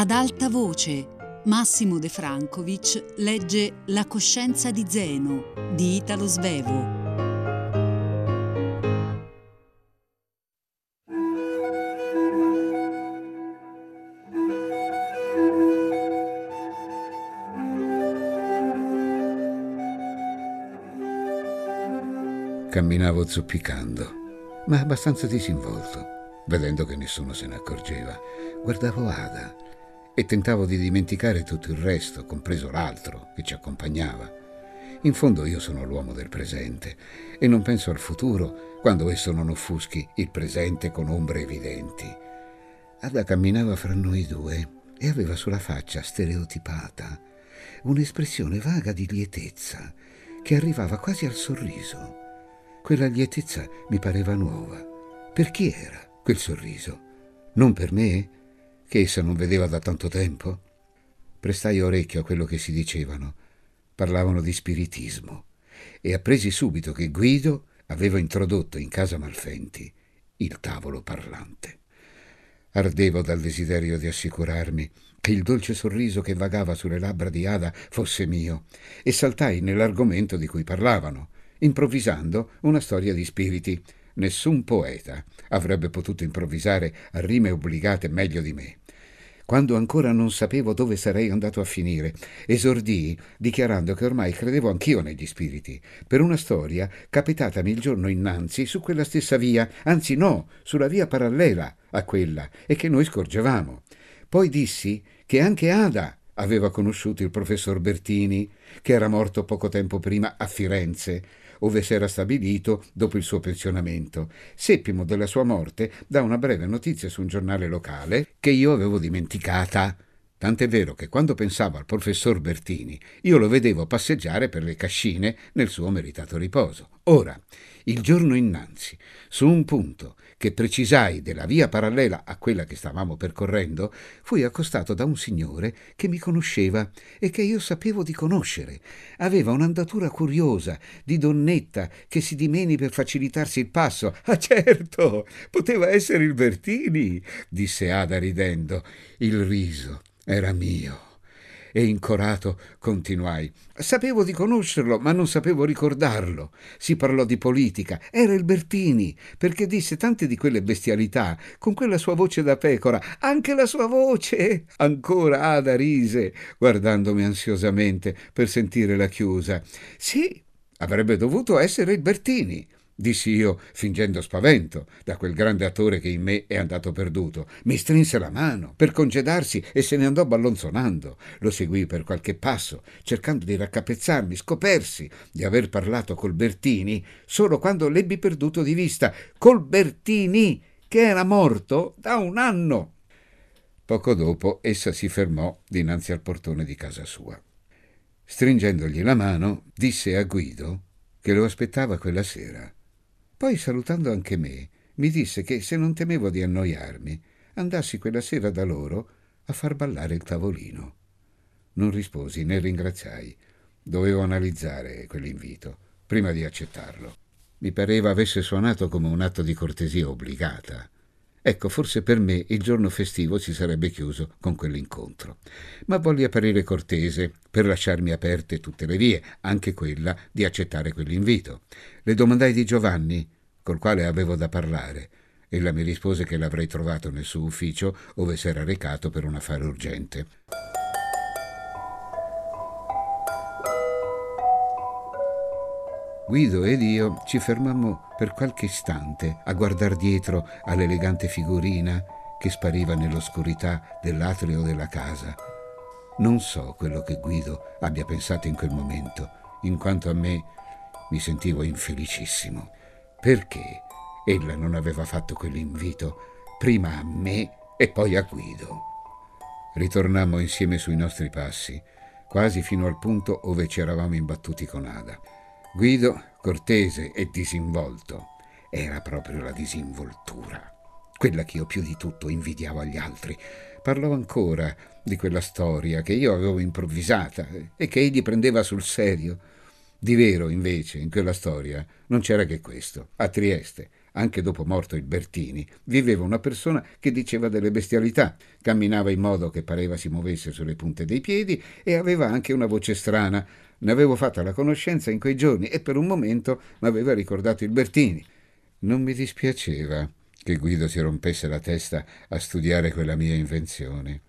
Ad alta voce, Massimo De Francovic legge La coscienza di Zeno di Italo Svevo. Camminavo zoppicando, ma abbastanza disinvolto, vedendo che nessuno se ne accorgeva. Guardavo Ada e tentavo di dimenticare tutto il resto, compreso l'altro che ci accompagnava. In fondo io sono l'uomo del presente e non penso al futuro quando esso non offuschi il presente con ombre evidenti. Ada camminava fra noi due e aveva sulla faccia stereotipata un'espressione vaga di lietezza che arrivava quasi al sorriso. Quella lietezza mi pareva nuova. Per chi era quel sorriso? Non per me, che essa non vedeva da tanto tempo? Prestai orecchio a quello che si dicevano. Parlavano di spiritismo e appresi subito che Guido aveva introdotto in casa Malfenti il tavolo parlante. Ardevo dal desiderio di assicurarmi che il dolce sorriso che vagava sulle labbra di Ada fosse mio e saltai nell'argomento di cui parlavano improvvisando una storia di spiriti. Nessun poeta avrebbe potuto improvvisare a rime obbligate meglio di me. Quando ancora non sapevo dove sarei andato a finire, esordii dichiarando che ormai credevo anch'io negli spiriti, per una storia capitatami il giorno innanzi su quella stessa via, anzi no, sulla via parallela a quella, e che noi scorgevamo. Poi dissi che anche Ada aveva conosciuto il professor Bertini, che era morto poco tempo prima a Firenze, ove s'era stabilito dopo il suo pensionamento. Seppimo della sua morte da una breve notizia su un giornale locale che io avevo dimenticata. Tant'è vero che quando pensavo al professor Bertini, io lo vedevo passeggiare per le cascine nel suo meritato riposo. Ora, il giorno innanzi, su un punto che precisai della via parallela a quella che stavamo percorrendo, fui accostato da un signore che mi conosceva e che io sapevo di conoscere. Aveva un'andatura curiosa, di donnetta, che si dimeni per facilitarsi il passo. Ah certo, poteva essere il Bertini, disse Ada ridendo. Il riso era mio. E incorato continuai. Sapevo di conoscerlo, ma non sapevo ricordarlo. Si parlò di politica. Era il Bertini, perché disse tante di quelle bestialità, con quella sua voce da pecora. Anche la sua voce! Ancora Ada rise, guardandomi ansiosamente per sentire la chiusa. Sì, avrebbe dovuto essere il Bertini dissi io, fingendo spavento da quel grande attore che in me è andato perduto. Mi strinse la mano per congedarsi e se ne andò ballonzonando. Lo seguì per qualche passo, cercando di raccapezzarmi, scopersi di aver parlato col Bertini solo quando l'ebbi perduto di vista. Col Bertini, che era morto da un anno. Poco dopo essa si fermò dinanzi al portone di casa sua. Stringendogli la mano, disse a Guido che lo aspettava quella sera. Poi, salutando anche me, mi disse che se non temevo di annoiarmi, andassi quella sera da loro a far ballare il tavolino. Non risposi né ringraziai. Dovevo analizzare quell'invito prima di accettarlo. Mi pareva avesse suonato come un atto di cortesia obbligata. Ecco, forse per me il giorno festivo si sarebbe chiuso con quell'incontro. Ma volli apparire cortese per lasciarmi aperte tutte le vie, anche quella di accettare quell'invito. Le domandai di Giovanni, col quale avevo da parlare. Ella mi rispose che l'avrei trovato nel suo ufficio, ove s'era recato per un affare urgente. Guido ed io ci fermammo per qualche istante a guardar dietro all'elegante figurina che spariva nell'oscurità dell'atrio della casa. Non so quello che Guido abbia pensato in quel momento, in quanto a me mi sentivo infelicissimo. Perché ella non aveva fatto quell'invito prima a me e poi a Guido? Ritornammo insieme sui nostri passi, quasi fino al punto dove ci eravamo imbattuti con Ada. Guido, cortese e disinvolto, era proprio la disinvoltura, quella che io più di tutto invidiavo agli altri. Parlò ancora di quella storia che io avevo improvvisata e che egli prendeva sul serio. Di vero, invece, in quella storia non c'era che questo. A Trieste anche dopo morto il Bertini, viveva una persona che diceva delle bestialità, camminava in modo che pareva si muovesse sulle punte dei piedi e aveva anche una voce strana. Ne avevo fatta la conoscenza in quei giorni e per un momento mi aveva ricordato il Bertini. Non mi dispiaceva che Guido si rompesse la testa a studiare quella mia invenzione.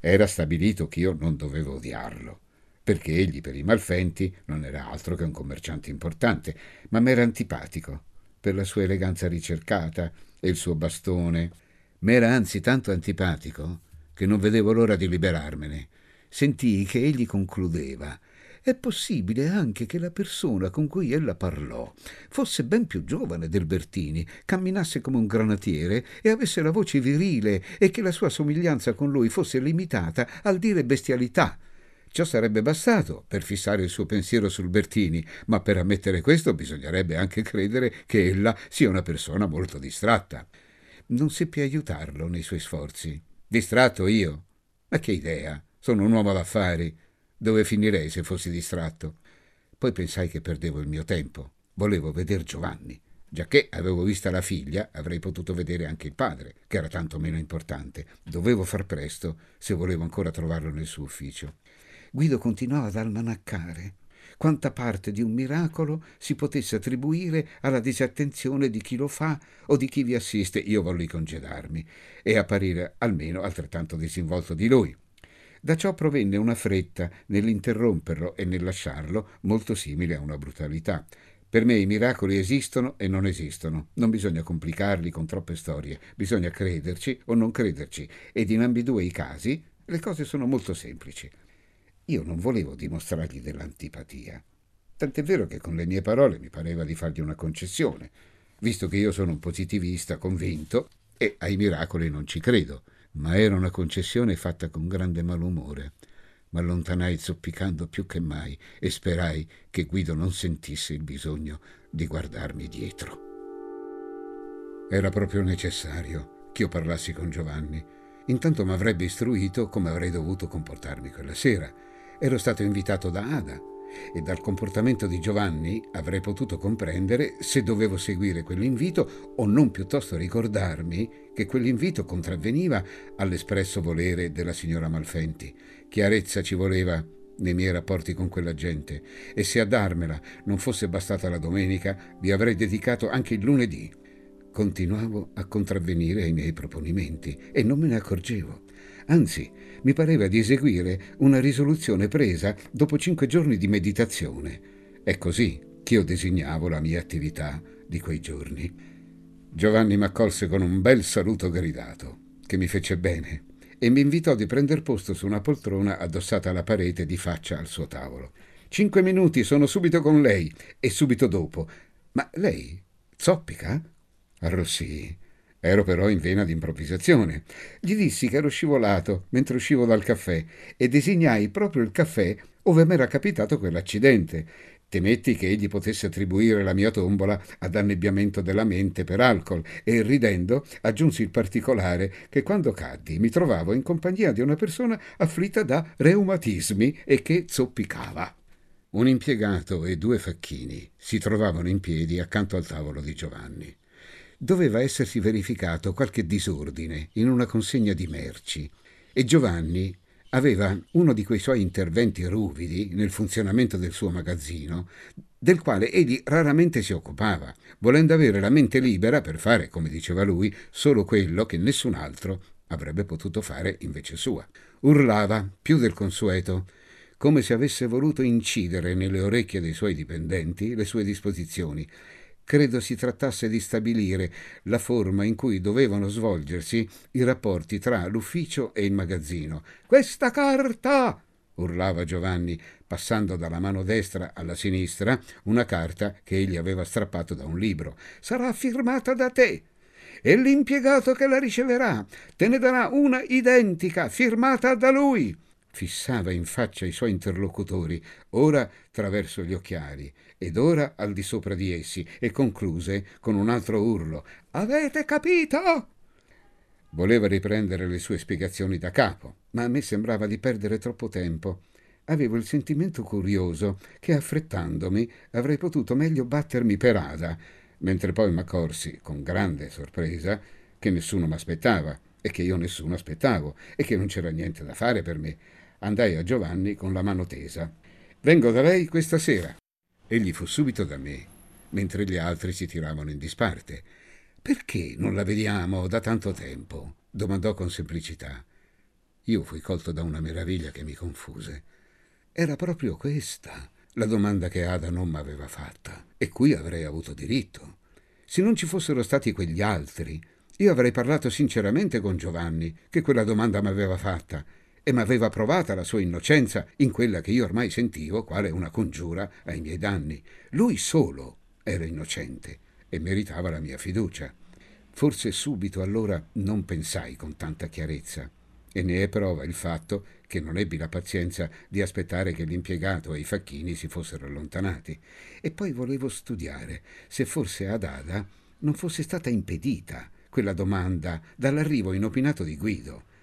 Era stabilito che io non dovevo odiarlo perché egli per i malfenti non era altro che un commerciante importante, ma m'era antipatico per la sua eleganza ricercata e il suo bastone. M'era anzi tanto antipatico che non vedevo l'ora di liberarmene. Sentii che egli concludeva è possibile anche che la persona con cui ella parlò fosse ben più giovane del Bertini, camminasse come un granatiere e avesse la voce virile e che la sua somiglianza con lui fosse limitata al dire bestialità Ciò sarebbe bastato per fissare il suo pensiero sul Bertini, ma per ammettere questo bisognerebbe anche credere che ella sia una persona molto distratta. Non seppi aiutarlo nei suoi sforzi. Distratto io? Ma che idea! Sono un uomo d'affari. Dove finirei se fossi distratto? Poi pensai che perdevo il mio tempo. Volevo vedere Giovanni. Giacché avevo vista la figlia, avrei potuto vedere anche il padre, che era tanto meno importante. Dovevo far presto se volevo ancora trovarlo nel suo ufficio. Guido continuava ad almanaccare quanta parte di un miracolo si potesse attribuire alla disattenzione di chi lo fa o di chi vi assiste. Io volli congedarmi e apparire almeno altrettanto disinvolto di lui. Da ciò provenne una fretta nell'interromperlo e nel lasciarlo molto simile a una brutalità. Per me i miracoli esistono e non esistono. Non bisogna complicarli con troppe storie, bisogna crederci o non crederci, ed in ambedue i casi le cose sono molto semplici. Io non volevo dimostrargli dell'antipatia. Tant'è vero che con le mie parole mi pareva di fargli una concessione, visto che io sono un positivista convinto e ai miracoli non ci credo, ma era una concessione fatta con grande malumore. M'allontanai zoppicando più che mai e sperai che Guido non sentisse il bisogno di guardarmi dietro. Era proprio necessario che io parlassi con Giovanni. Intanto mi avrebbe istruito come avrei dovuto comportarmi quella sera Ero stato invitato da Ada e dal comportamento di Giovanni avrei potuto comprendere se dovevo seguire quell'invito o non piuttosto ricordarmi che quell'invito contravveniva all'espresso volere della signora Malfenti. Chiarezza ci voleva nei miei rapporti con quella gente e se a darmela non fosse bastata la domenica, vi avrei dedicato anche il lunedì. Continuavo a contravvenire ai miei proponimenti e non me ne accorgevo. Anzi, mi pareva di eseguire una risoluzione presa dopo cinque giorni di meditazione. È così che io designavo la mia attività di quei giorni. Giovanni m'accolse con un bel saluto gridato, che mi fece bene, e mi invitò di prender posto su una poltrona addossata alla parete di faccia al suo tavolo. Cinque minuti, sono subito con lei, e subito dopo. Ma lei zoppica? Arrossii. Ero però in vena di improvvisazione. Gli dissi che ero scivolato mentre uscivo dal caffè e designai proprio il caffè ove m'era capitato quell'accidente. Temetti che egli potesse attribuire la mia tombola ad annebbiamento della mente per alcol e, ridendo, aggiunsi il particolare che quando caddi mi trovavo in compagnia di una persona afflitta da reumatismi e che zoppicava. Un impiegato e due facchini si trovavano in piedi accanto al tavolo di Giovanni doveva essersi verificato qualche disordine in una consegna di merci e Giovanni aveva uno di quei suoi interventi ruvidi nel funzionamento del suo magazzino, del quale egli raramente si occupava, volendo avere la mente libera per fare, come diceva lui, solo quello che nessun altro avrebbe potuto fare invece sua. Urlava più del consueto, come se avesse voluto incidere nelle orecchie dei suoi dipendenti le sue disposizioni credo si trattasse di stabilire la forma in cui dovevano svolgersi i rapporti tra l'ufficio e il magazzino. Questa carta! urlava Giovanni, passando dalla mano destra alla sinistra una carta che egli aveva strappato da un libro. Sarà firmata da te. E l'impiegato che la riceverà te ne darà una identica, firmata da lui fissava in faccia i suoi interlocutori, ora traverso gli occhiali ed ora al di sopra di essi, e concluse con un altro urlo Avete capito? Voleva riprendere le sue spiegazioni da capo, ma a me sembrava di perdere troppo tempo. Avevo il sentimento curioso che, affrettandomi, avrei potuto meglio battermi per Ada, mentre poi m'accorsi, con grande sorpresa, che nessuno m'aspettava e che io nessuno aspettavo e che non c'era niente da fare per me. Andai a Giovanni con la mano tesa. Vengo da lei questa sera. Egli fu subito da me, mentre gli altri si tiravano in disparte. Perché non la vediamo da tanto tempo? domandò con semplicità. Io fui colto da una meraviglia che mi confuse. Era proprio questa la domanda che Ada non m'aveva fatta e cui avrei avuto diritto. Se non ci fossero stati quegli altri, io avrei parlato sinceramente con Giovanni, che quella domanda m'aveva fatta, e m'aveva provata la sua innocenza in quella che io ormai sentivo quale una congiura ai miei danni. Lui solo era innocente e meritava la mia fiducia. Forse subito allora non pensai con tanta chiarezza e ne è prova il fatto che non ebbi la pazienza di aspettare che l'impiegato e i facchini si fossero allontanati. E poi volevo studiare se forse ad Ada non fosse stata impedita quella domanda dall'arrivo inopinato di Guido.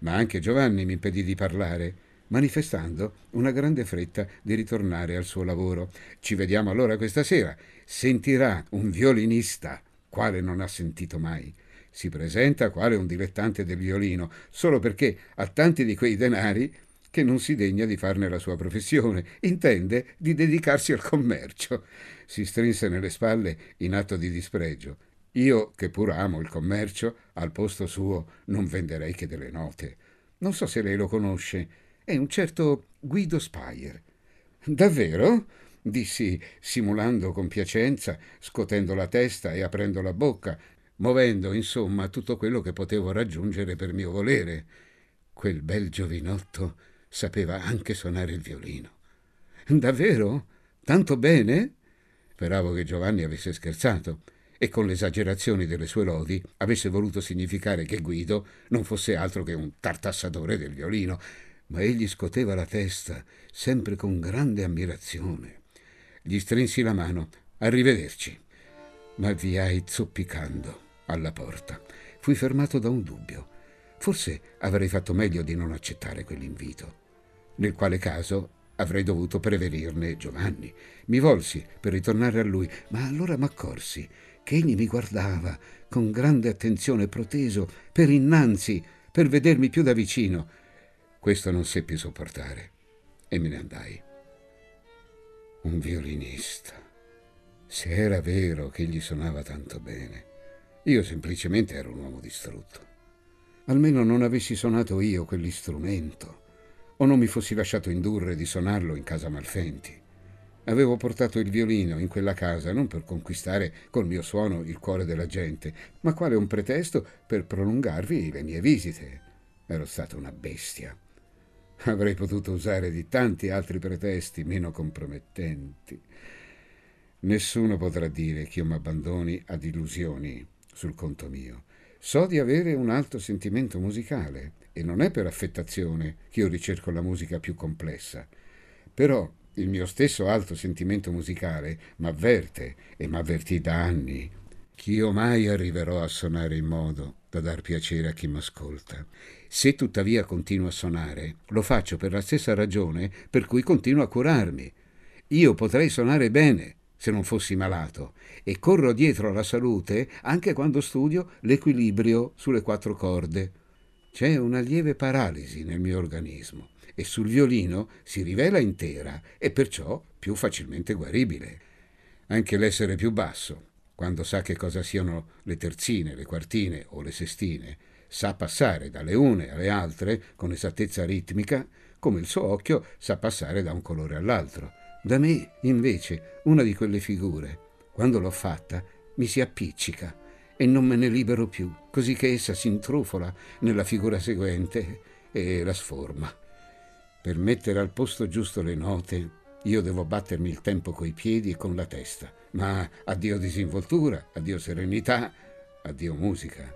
Ma anche Giovanni mi impedì di parlare, manifestando una grande fretta di ritornare al suo lavoro. Ci vediamo allora questa sera. Sentirà un violinista, quale non ha sentito mai si presenta quale un dilettante del violino, solo perché ha tanti di quei denari che non si degna di farne la sua professione, intende di dedicarsi al commercio. Si strinse nelle spalle in atto di dispregio. Io, che pur amo il commercio, al posto suo non venderei che delle note. Non so se lei lo conosce. È un certo Guido Spire. Davvero? dissi, simulando compiacenza, scotendo la testa e aprendo la bocca, muovendo insomma tutto quello che potevo raggiungere per mio volere. Quel bel giovinotto sapeva anche suonare il violino. Davvero? Tanto bene? Speravo che Giovanni avesse scherzato e con le esagerazioni delle sue lodi avesse voluto significare che Guido non fosse altro che un tartassatore del violino, ma egli scoteva la testa, sempre con grande ammirazione. Gli strinsi la mano. Arrivederci. Ma avviai zoppicando alla porta. Fui fermato da un dubbio. Forse avrei fatto meglio di non accettare quell'invito. Nel quale caso avrei dovuto prevenirne Giovanni. Mi volsi per ritornare a lui, ma allora m'accorsi che egli mi guardava con grande attenzione proteso per innanzi, per vedermi più da vicino. Questo non seppi sopportare e me ne andai. Un violinista. Se era vero che gli suonava tanto bene. Io semplicemente ero un uomo distrutto. Almeno non avessi suonato io quell'istrumento, o non mi fossi lasciato indurre di suonarlo in casa Malfenti. Avevo portato il violino in quella casa non per conquistare col mio suono il cuore della gente, ma quale un pretesto per prolungarvi le mie visite. Ero stata una bestia. Avrei potuto usare di tanti altri pretesti meno compromettenti. Nessuno potrà dire che io mi abbandoni ad illusioni sul conto mio. So di avere un alto sentimento musicale e non è per affettazione che io ricerco la musica più complessa. Però il mio stesso alto sentimento musicale m'avverte e m'avvertì da anni che io mai arriverò a suonare in modo da dar piacere a chi m'ascolta. Se tuttavia continuo a suonare, lo faccio per la stessa ragione per cui continuo a curarmi. Io potrei suonare bene, se non fossi malato e corro dietro alla salute anche quando studio l'equilibrio sulle quattro corde. C'è una lieve paralisi nel mio organismo e sul violino si rivela intera e perciò più facilmente guaribile. Anche l'essere più basso, quando sa che cosa siano le terzine, le quartine o le sestine, sa passare dalle une alle altre con esattezza ritmica, come il suo occhio sa passare da un colore all'altro. Da me, invece, una di quelle figure, quando l'ho fatta, mi si appiccica e non me ne libero più, così che essa si intrufola nella figura seguente e la sforma. Per mettere al posto giusto le note, io devo battermi il tempo coi piedi e con la testa, ma addio disinvoltura, addio serenità, addio musica.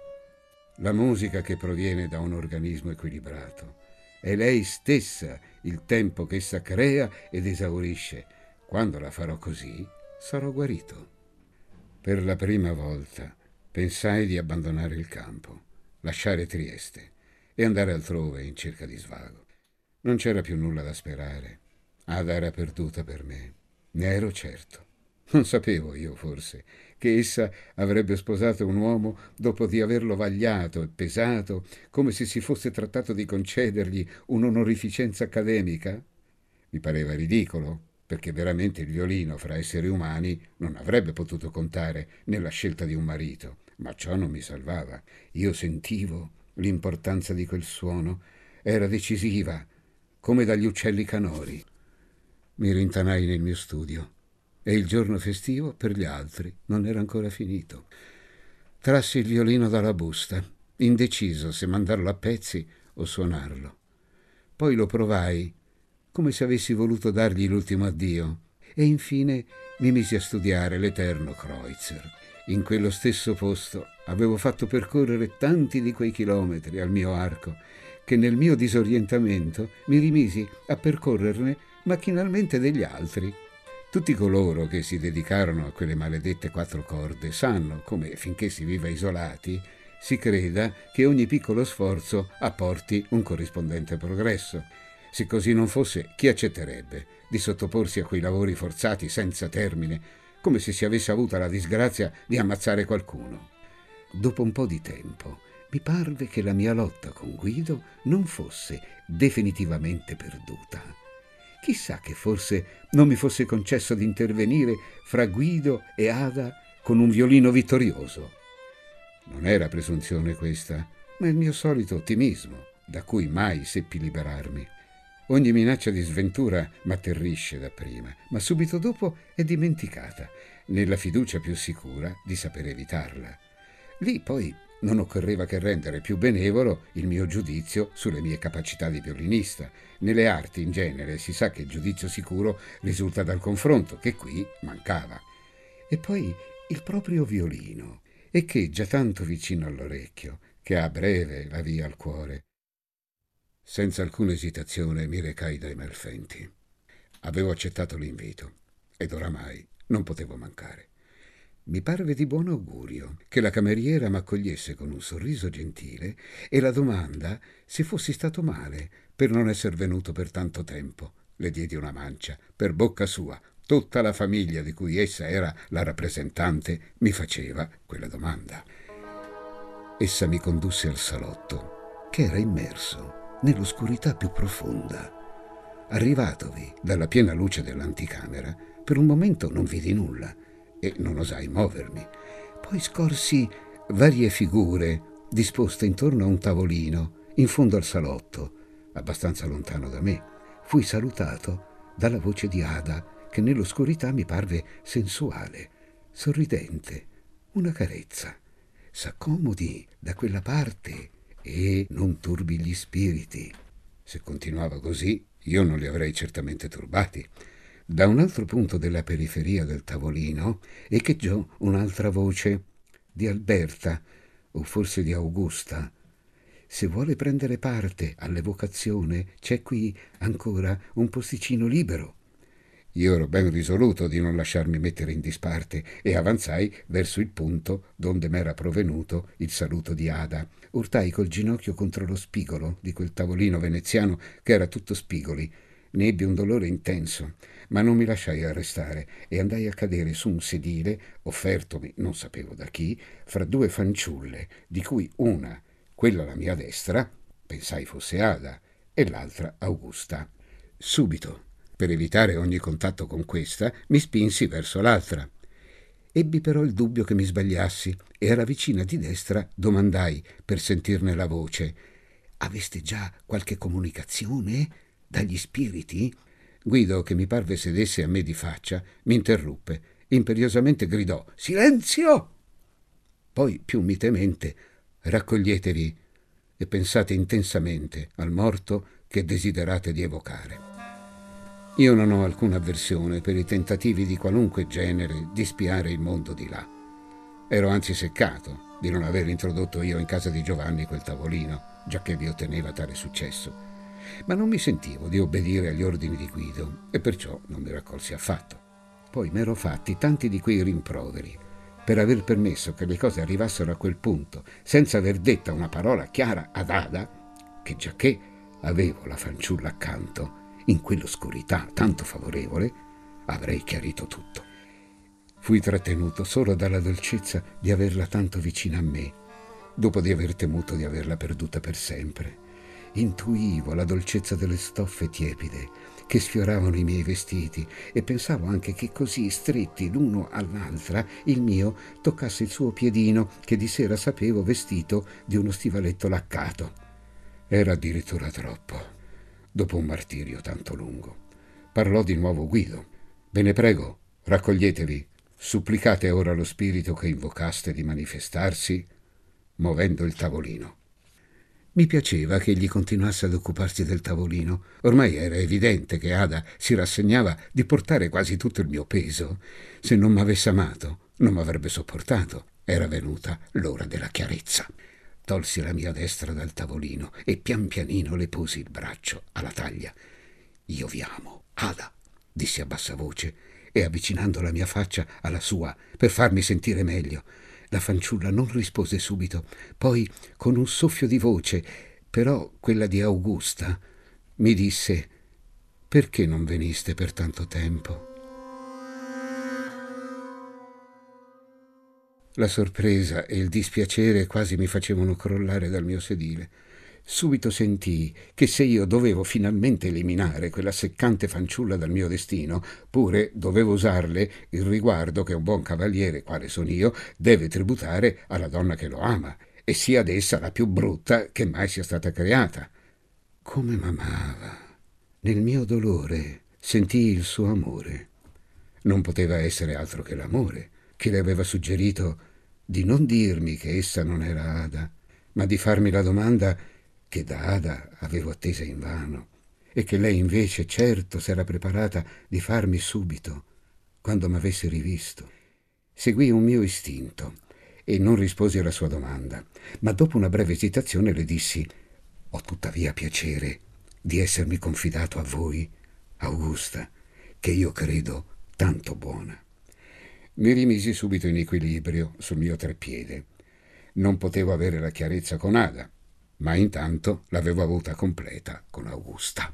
La musica che proviene da un organismo equilibrato è lei stessa il tempo che essa crea ed esaurisce. Quando la farò così, sarò guarito. Per la prima volta pensai di abbandonare il campo, lasciare Trieste e andare altrove in cerca di svago. Non c'era più nulla da sperare. Ada era perduta per me, ne ero certo. Non sapevo io, forse, che essa avrebbe sposato un uomo dopo di averlo vagliato e pesato come se si fosse trattato di concedergli un'onorificenza accademica? Mi pareva ridicolo, perché veramente il violino fra esseri umani non avrebbe potuto contare nella scelta di un marito, ma ciò non mi salvava. Io sentivo l'importanza di quel suono, era decisiva, come dagli uccelli canori. Mi rintanai nel mio studio e il giorno festivo per gli altri non era ancora finito. Trassi il violino dalla busta, indeciso se mandarlo a pezzi o suonarlo. Poi lo provai come se avessi voluto dargli l'ultimo addio, e infine mi misi a studiare l'eterno Kreutzer. In quello stesso posto avevo fatto percorrere tanti di quei chilometri al mio arco che nel mio disorientamento mi rimisi a percorrerne macchinalmente degli altri. Tutti coloro che si dedicarono a quelle maledette quattro corde sanno come finché si viva isolati si creda che ogni piccolo sforzo apporti un corrispondente progresso se così non fosse, chi accetterebbe di sottoporsi a quei lavori forzati senza termine, come se si avesse avuta la disgrazia di ammazzare qualcuno? Dopo un po' di tempo, mi parve che la mia lotta con Guido non fosse definitivamente perduta. Chissà che forse non mi fosse concesso di intervenire fra Guido e Ada con un violino vittorioso. Non era presunzione questa, ma il mio solito ottimismo, da cui mai seppi liberarmi. Ogni minaccia di sventura m'atterrisce dapprima, ma subito dopo è dimenticata, nella fiducia più sicura di saper evitarla. Lì poi non occorreva che rendere più benevolo il mio giudizio sulle mie capacità di violinista. Nelle arti in genere si sa che il giudizio sicuro risulta dal confronto, che qui mancava. E poi il proprio violino, echeggia tanto vicino all'orecchio, che ha breve la via al cuore. Senza alcuna esitazione mi recai dai Melfenti. Avevo accettato l'invito ed oramai non potevo mancare. Mi parve di buon augurio che la cameriera m'accogliesse con un sorriso gentile e la domanda se fossi stato male per non esser venuto per tanto tempo. Le diedi una mancia, per bocca sua. Tutta la famiglia di cui essa era la rappresentante mi faceva quella domanda. Essa mi condusse al salotto, che era immerso nell'oscurità più profonda. Arrivatovi dalla piena luce dell'anticamera, per un momento non vidi nulla e non osai muovermi. Poi scorsi varie figure disposte intorno a un tavolino in fondo al salotto, abbastanza lontano da me. Fui salutato dalla voce di Ada che nell'oscurità mi parve sensuale, sorridente, una carezza. S'accomodi da quella parte e non turbi gli spiriti. Se continuava così, io non li avrei certamente turbati. Da un altro punto della periferia del tavolino echeggiò un'altra voce di Alberta, o forse di Augusta. Se vuole prendere parte all'evocazione, c'è qui ancora un posticino libero. Io ero ben risoluto di non lasciarmi mettere in disparte e avanzai verso il punto donde m'era provenuto il saluto di Ada. Urtai col ginocchio contro lo spigolo di quel tavolino veneziano che era tutto spigoli. Ne ebbi un dolore intenso, ma non mi lasciai arrestare e andai a cadere su un sedile, offertomi non sapevo da chi, fra due fanciulle, di cui una, quella alla mia destra, pensai fosse Ada, e l'altra Augusta. Subito per evitare ogni contatto con questa, mi spinsi verso l'altra. Ebbi però il dubbio che mi sbagliassi e alla vicina di destra domandai per sentirne la voce. Aveste già qualche comunicazione dagli spiriti? Guido, che mi parve sedesse a me di faccia, mi interruppe. Imperiosamente gridò Silenzio! Poi, più mitemente, raccoglietevi e pensate intensamente al morto che desiderate di evocare. Io non ho alcuna avversione per i tentativi di qualunque genere di spiare il mondo di là. Ero anzi seccato di non aver introdotto io in casa di Giovanni quel tavolino, già che vi otteneva tale successo. Ma non mi sentivo di obbedire agli ordini di Guido e perciò non mi raccolsi affatto. Poi m'ero fatti tanti di quei rimproveri per aver permesso che le cose arrivassero a quel punto senza aver detta una parola chiara ad Ada, che già che avevo la fanciulla accanto, in quell'oscurità tanto favorevole, avrei chiarito tutto. Fui trattenuto solo dalla dolcezza di averla tanto vicina a me, dopo di aver temuto di averla perduta per sempre. Intuivo la dolcezza delle stoffe tiepide che sfioravano i miei vestiti e pensavo anche che così stretti l'uno all'altra il mio toccasse il suo piedino che di sera sapevo vestito di uno stivaletto laccato. Era addirittura troppo, dopo un martirio tanto lungo. Parlò di nuovo Guido. Ve ne prego, raccoglietevi Supplicate ora lo spirito che invocaste di manifestarsi, muovendo il tavolino. Mi piaceva che egli continuasse ad occuparsi del tavolino. Ormai era evidente che Ada si rassegnava di portare quasi tutto il mio peso. Se non m'avesse amato, non m'avrebbe sopportato. Era venuta l'ora della chiarezza. Tolsi la mia destra dal tavolino e pian pianino le posi il braccio alla taglia. Io vi amo, Ada, dissi a bassa voce e avvicinando la mia faccia alla sua per farmi sentire meglio. La fanciulla non rispose subito, poi con un soffio di voce, però quella di Augusta, mi disse Perché non veniste per tanto tempo? La sorpresa e il dispiacere quasi mi facevano crollare dal mio sedile. Subito sentii che se io dovevo finalmente eliminare quella seccante fanciulla dal mio destino, pure dovevo usarle il riguardo che un buon cavaliere, quale sono io, deve tributare alla donna che lo ama, e sia ad essa la più brutta che mai sia stata creata. Come m'amava. Nel mio dolore sentii il suo amore. Non poteva essere altro che l'amore, che le aveva suggerito di non dirmi che essa non era Ada, ma di farmi la domanda che da Ada avevo attesa invano e che lei invece certo s'era preparata di farmi subito, quando m'avesse rivisto. Seguì un mio istinto e non risposi alla sua domanda, ma dopo una breve esitazione le dissi ho tuttavia piacere di essermi confidato a voi, Augusta, che io credo tanto buona. Mi rimisi subito in equilibrio sul mio treppiede. Non potevo avere la chiarezza con Ada, ma intanto l'avevo avuta completa con Augusta.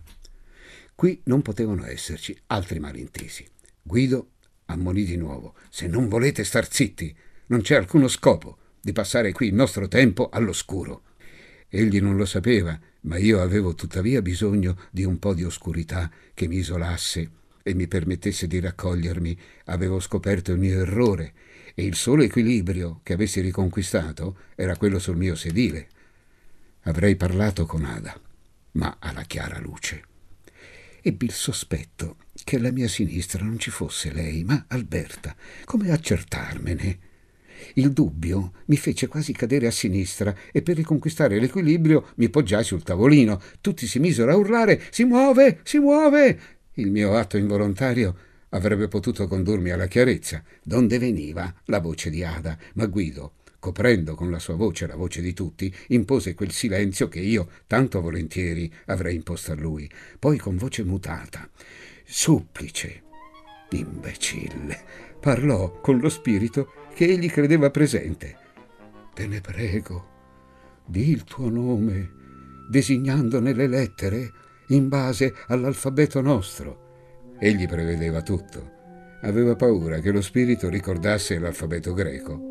Qui non potevano esserci altri malintesi. Guido ammonì di nuovo: Se non volete star zitti, non c'è alcuno scopo di passare qui il nostro tempo all'oscuro. Egli non lo sapeva, ma io avevo tuttavia bisogno di un po' di oscurità che mi isolasse e mi permettesse di raccogliermi. Avevo scoperto il mio errore e il solo equilibrio che avessi riconquistato era quello sul mio sedile avrei parlato con Ada, ma alla chiara luce. Ebbi il sospetto che alla mia sinistra non ci fosse lei, ma Alberta. Come accertarmene? Il dubbio mi fece quasi cadere a sinistra e per riconquistare l'equilibrio mi poggiai sul tavolino. Tutti si misero a urlare Si muove, si muove. Il mio atto involontario avrebbe potuto condurmi alla chiarezza, donde veniva la voce di Ada, ma Guido coprendo con la sua voce la voce di tutti, impose quel silenzio che io tanto volentieri avrei imposto a lui. Poi con voce mutata, supplice, imbecille, parlò con lo spirito che egli credeva presente. Te ne prego, di il tuo nome, designando nelle lettere in base all'alfabeto nostro. Egli prevedeva tutto. Aveva paura che lo spirito ricordasse l'alfabeto greco